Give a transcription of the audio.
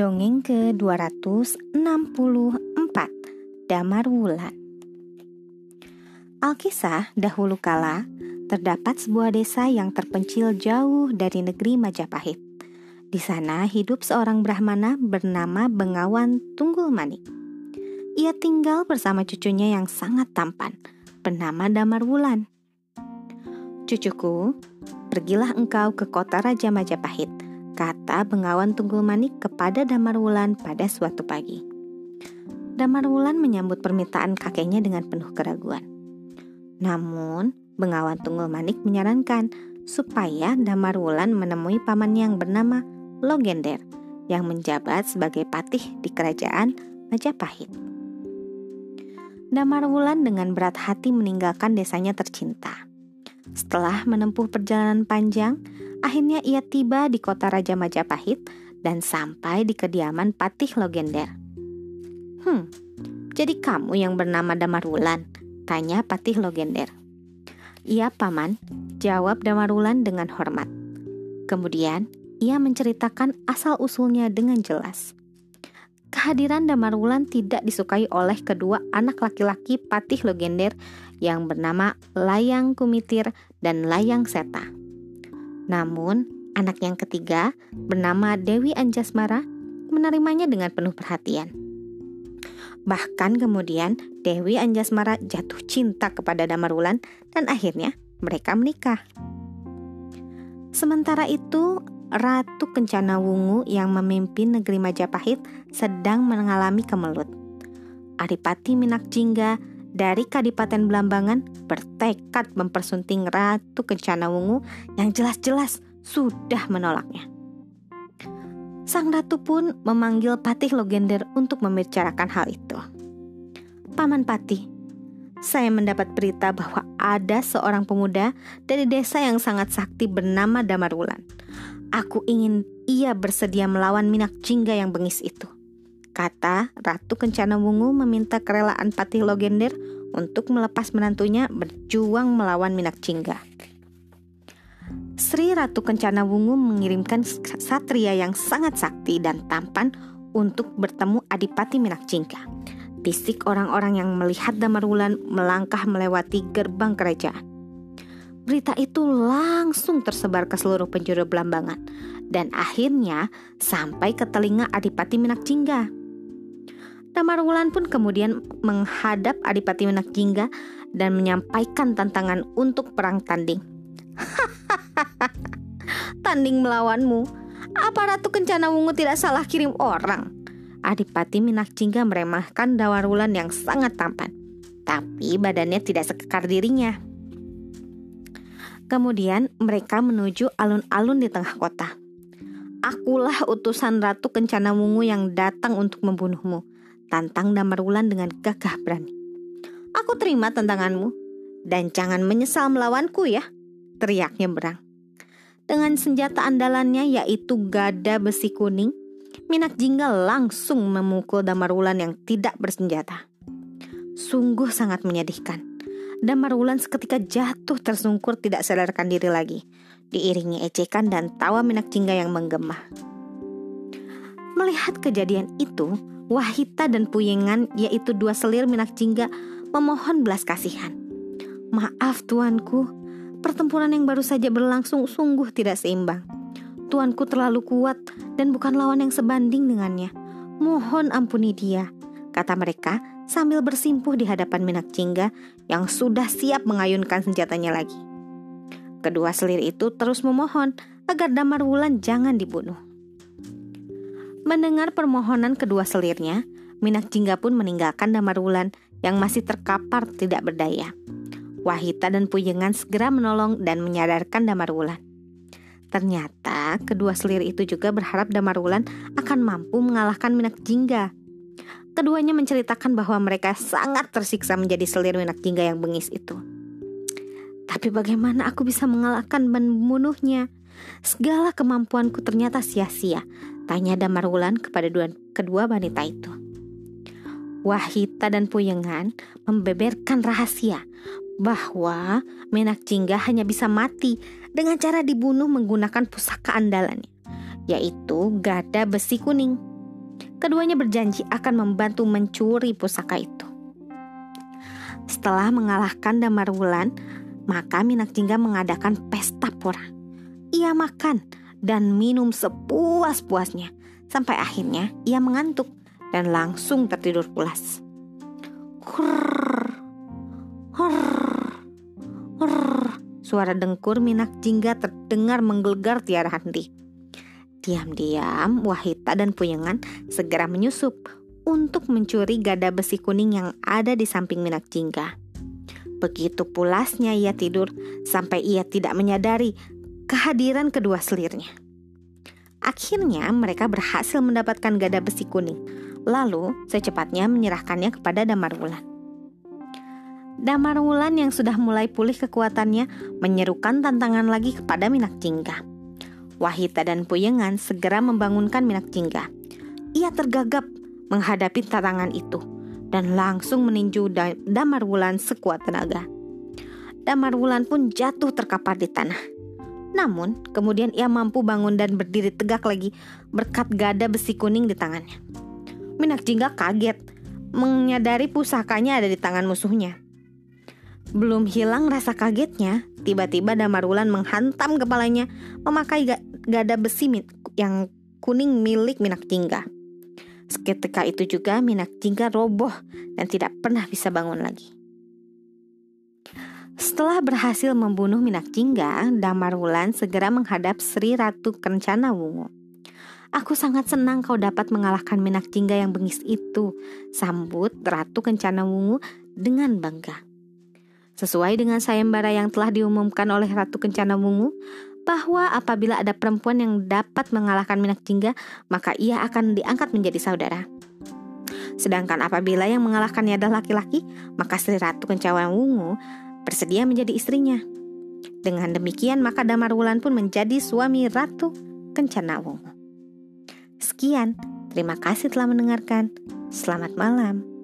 Dongeng ke-264 Damar Wulan Alkisah dahulu kala terdapat sebuah desa yang terpencil jauh dari negeri Majapahit. Di sana hidup seorang Brahmana bernama Bengawan Tunggul Manik. Ia tinggal bersama cucunya yang sangat tampan, bernama Damar Wulan. Cucuku, pergilah engkau ke kota Raja Majapahit kata Bengawan Tunggul Manik kepada Damar Wulan pada suatu pagi. Damar Wulan menyambut permintaan kakeknya dengan penuh keraguan. Namun, Bengawan Tunggul Manik menyarankan supaya Damar Wulan menemui pamannya yang bernama Logender yang menjabat sebagai patih di kerajaan Majapahit. Damar Wulan dengan berat hati meninggalkan desanya tercinta. Setelah menempuh perjalanan panjang, Akhirnya ia tiba di kota Raja Majapahit dan sampai di kediaman Patih Logender. Hmm, jadi kamu yang bernama Damarulan? Tanya Patih Logender. Iya, Paman, jawab Damarulan dengan hormat. Kemudian, ia menceritakan asal-usulnya dengan jelas. Kehadiran Damarulan tidak disukai oleh kedua anak laki-laki Patih Logender yang bernama Layang Kumitir dan Layang Seta. Namun, anak yang ketiga bernama Dewi Anjasmara menerimanya dengan penuh perhatian. Bahkan kemudian Dewi Anjasmara jatuh cinta kepada Damarulan dan akhirnya mereka menikah. Sementara itu, Ratu Kencana Wungu yang memimpin negeri Majapahit sedang mengalami kemelut. Adipati Minak Jingga dari Kadipaten Belambangan bertekad mempersunting Ratu Kencana Wungu yang jelas-jelas sudah menolaknya. Sang ratu pun memanggil Patih Logender untuk membicarakan hal itu. Paman Patih, saya mendapat berita bahwa ada seorang pemuda dari desa yang sangat sakti bernama Damarulan. Aku ingin ia bersedia melawan Minak Jingga yang bengis itu. Kata Ratu Kencana Wungu meminta kerelaan Patih Logender untuk melepas menantunya berjuang melawan Minak Jingga. Sri Ratu Kencana Wungu mengirimkan satria yang sangat sakti dan tampan untuk bertemu Adipati Minak Jingga. Bisik orang-orang yang melihat Damar Wulan melangkah melewati gerbang kerajaan. Berita itu langsung tersebar ke seluruh penjuru Belambangan dan akhirnya sampai ke telinga Adipati Minak Jingga. Damar Wulan pun kemudian menghadap Adipati Menak Jingga dan menyampaikan tantangan untuk perang tanding. tanding melawanmu? Apa Ratu Kencana Wungu tidak salah kirim orang? Adipati Minak Jingga meremahkan Dawar Wulan yang sangat tampan. Tapi badannya tidak sekekar dirinya. Kemudian mereka menuju alun-alun di tengah kota. Akulah utusan Ratu Kencana Wungu yang datang untuk membunuhmu tantang Damar Wulan dengan gagah berani. Aku terima tantanganmu, dan jangan menyesal melawanku ya, teriaknya berang. Dengan senjata andalannya yaitu gada besi kuning, Minak Jingga langsung memukul Damar Wulan yang tidak bersenjata. Sungguh sangat menyedihkan. Damar Wulan seketika jatuh tersungkur tidak sadarkan diri lagi, diiringi ejekan dan tawa Minak Jingga yang menggema. Melihat kejadian itu, Wahita dan Puyengan yaitu dua selir minak jingga memohon belas kasihan. Maaf tuanku, pertempuran yang baru saja berlangsung sungguh tidak seimbang. Tuanku terlalu kuat dan bukan lawan yang sebanding dengannya. Mohon ampuni dia, kata mereka sambil bersimpuh di hadapan Minak Jingga yang sudah siap mengayunkan senjatanya lagi. Kedua selir itu terus memohon agar Damar Wulan jangan dibunuh. Mendengar permohonan kedua selirnya, Minak Jingga pun meninggalkan Damar Wulan yang masih terkapar tidak berdaya. Wahita dan Puyengan segera menolong dan menyadarkan Damar Wulan. Ternyata kedua selir itu juga berharap Damar Wulan akan mampu mengalahkan Minak Jingga. Keduanya menceritakan bahwa mereka sangat tersiksa menjadi selir Minak Jingga yang bengis itu. Tapi bagaimana aku bisa mengalahkan membunuhnya? Segala kemampuanku ternyata sia-sia, tanya Damar Wulan kepada dua, kedua wanita itu. Wahita dan Puyengan membeberkan rahasia bahwa Menak Jingga hanya bisa mati dengan cara dibunuh menggunakan pusaka andalannya, yaitu gada besi kuning. Keduanya berjanji akan membantu mencuri pusaka itu. Setelah mengalahkan Damar Wulan, maka Minak Jingga mengadakan pesta pora. Ia makan dan minum sepuas-puasnya sampai akhirnya ia mengantuk dan langsung tertidur pulas. Hurr, hurr, hurr. Suara dengkur Minak Jingga terdengar menggelegar tiada henti. Diam-diam Wahita dan Puyengan segera menyusup untuk mencuri gada besi kuning yang ada di samping Minak Jingga. Begitu pulasnya ia tidur sampai ia tidak menyadari kehadiran kedua selirnya. Akhirnya mereka berhasil mendapatkan gada besi kuning, lalu secepatnya menyerahkannya kepada Damar Wulan. Damar Wulan yang sudah mulai pulih kekuatannya menyerukan tantangan lagi kepada Minak Jingga. Wahita dan Puyengan segera membangunkan Minak Jingga. Ia tergagap menghadapi tantangan itu dan langsung meninju Damar Wulan sekuat tenaga. Damar Wulan pun jatuh terkapar di tanah. Namun, kemudian ia mampu bangun dan berdiri tegak lagi berkat gada besi kuning di tangannya. Minak Jingga kaget menyadari pusakanya ada di tangan musuhnya. Belum hilang rasa kagetnya, tiba-tiba Damar Wulan menghantam kepalanya memakai gada besi yang kuning milik Minak Jingga. Seketika itu juga Minak Jingga roboh dan tidak pernah bisa bangun lagi. Setelah berhasil membunuh Minak Jingga, Damar Wulan segera menghadap Sri Ratu Kencana Wungu. Aku sangat senang kau dapat mengalahkan Minak Jingga yang bengis itu, sambut Ratu Kencana Wungu dengan bangga. Sesuai dengan sayembara yang telah diumumkan oleh Ratu Kencana Wungu, bahwa apabila ada perempuan yang dapat mengalahkan Minak Jingga, maka ia akan diangkat menjadi saudara. Sedangkan apabila yang mengalahkannya adalah laki-laki, maka Sri Ratu Kencana Wungu bersedia menjadi istrinya. Dengan demikian, maka Damar Wulan pun menjadi suami Ratu Kencana Wungu. Sekian, terima kasih telah mendengarkan. Selamat malam.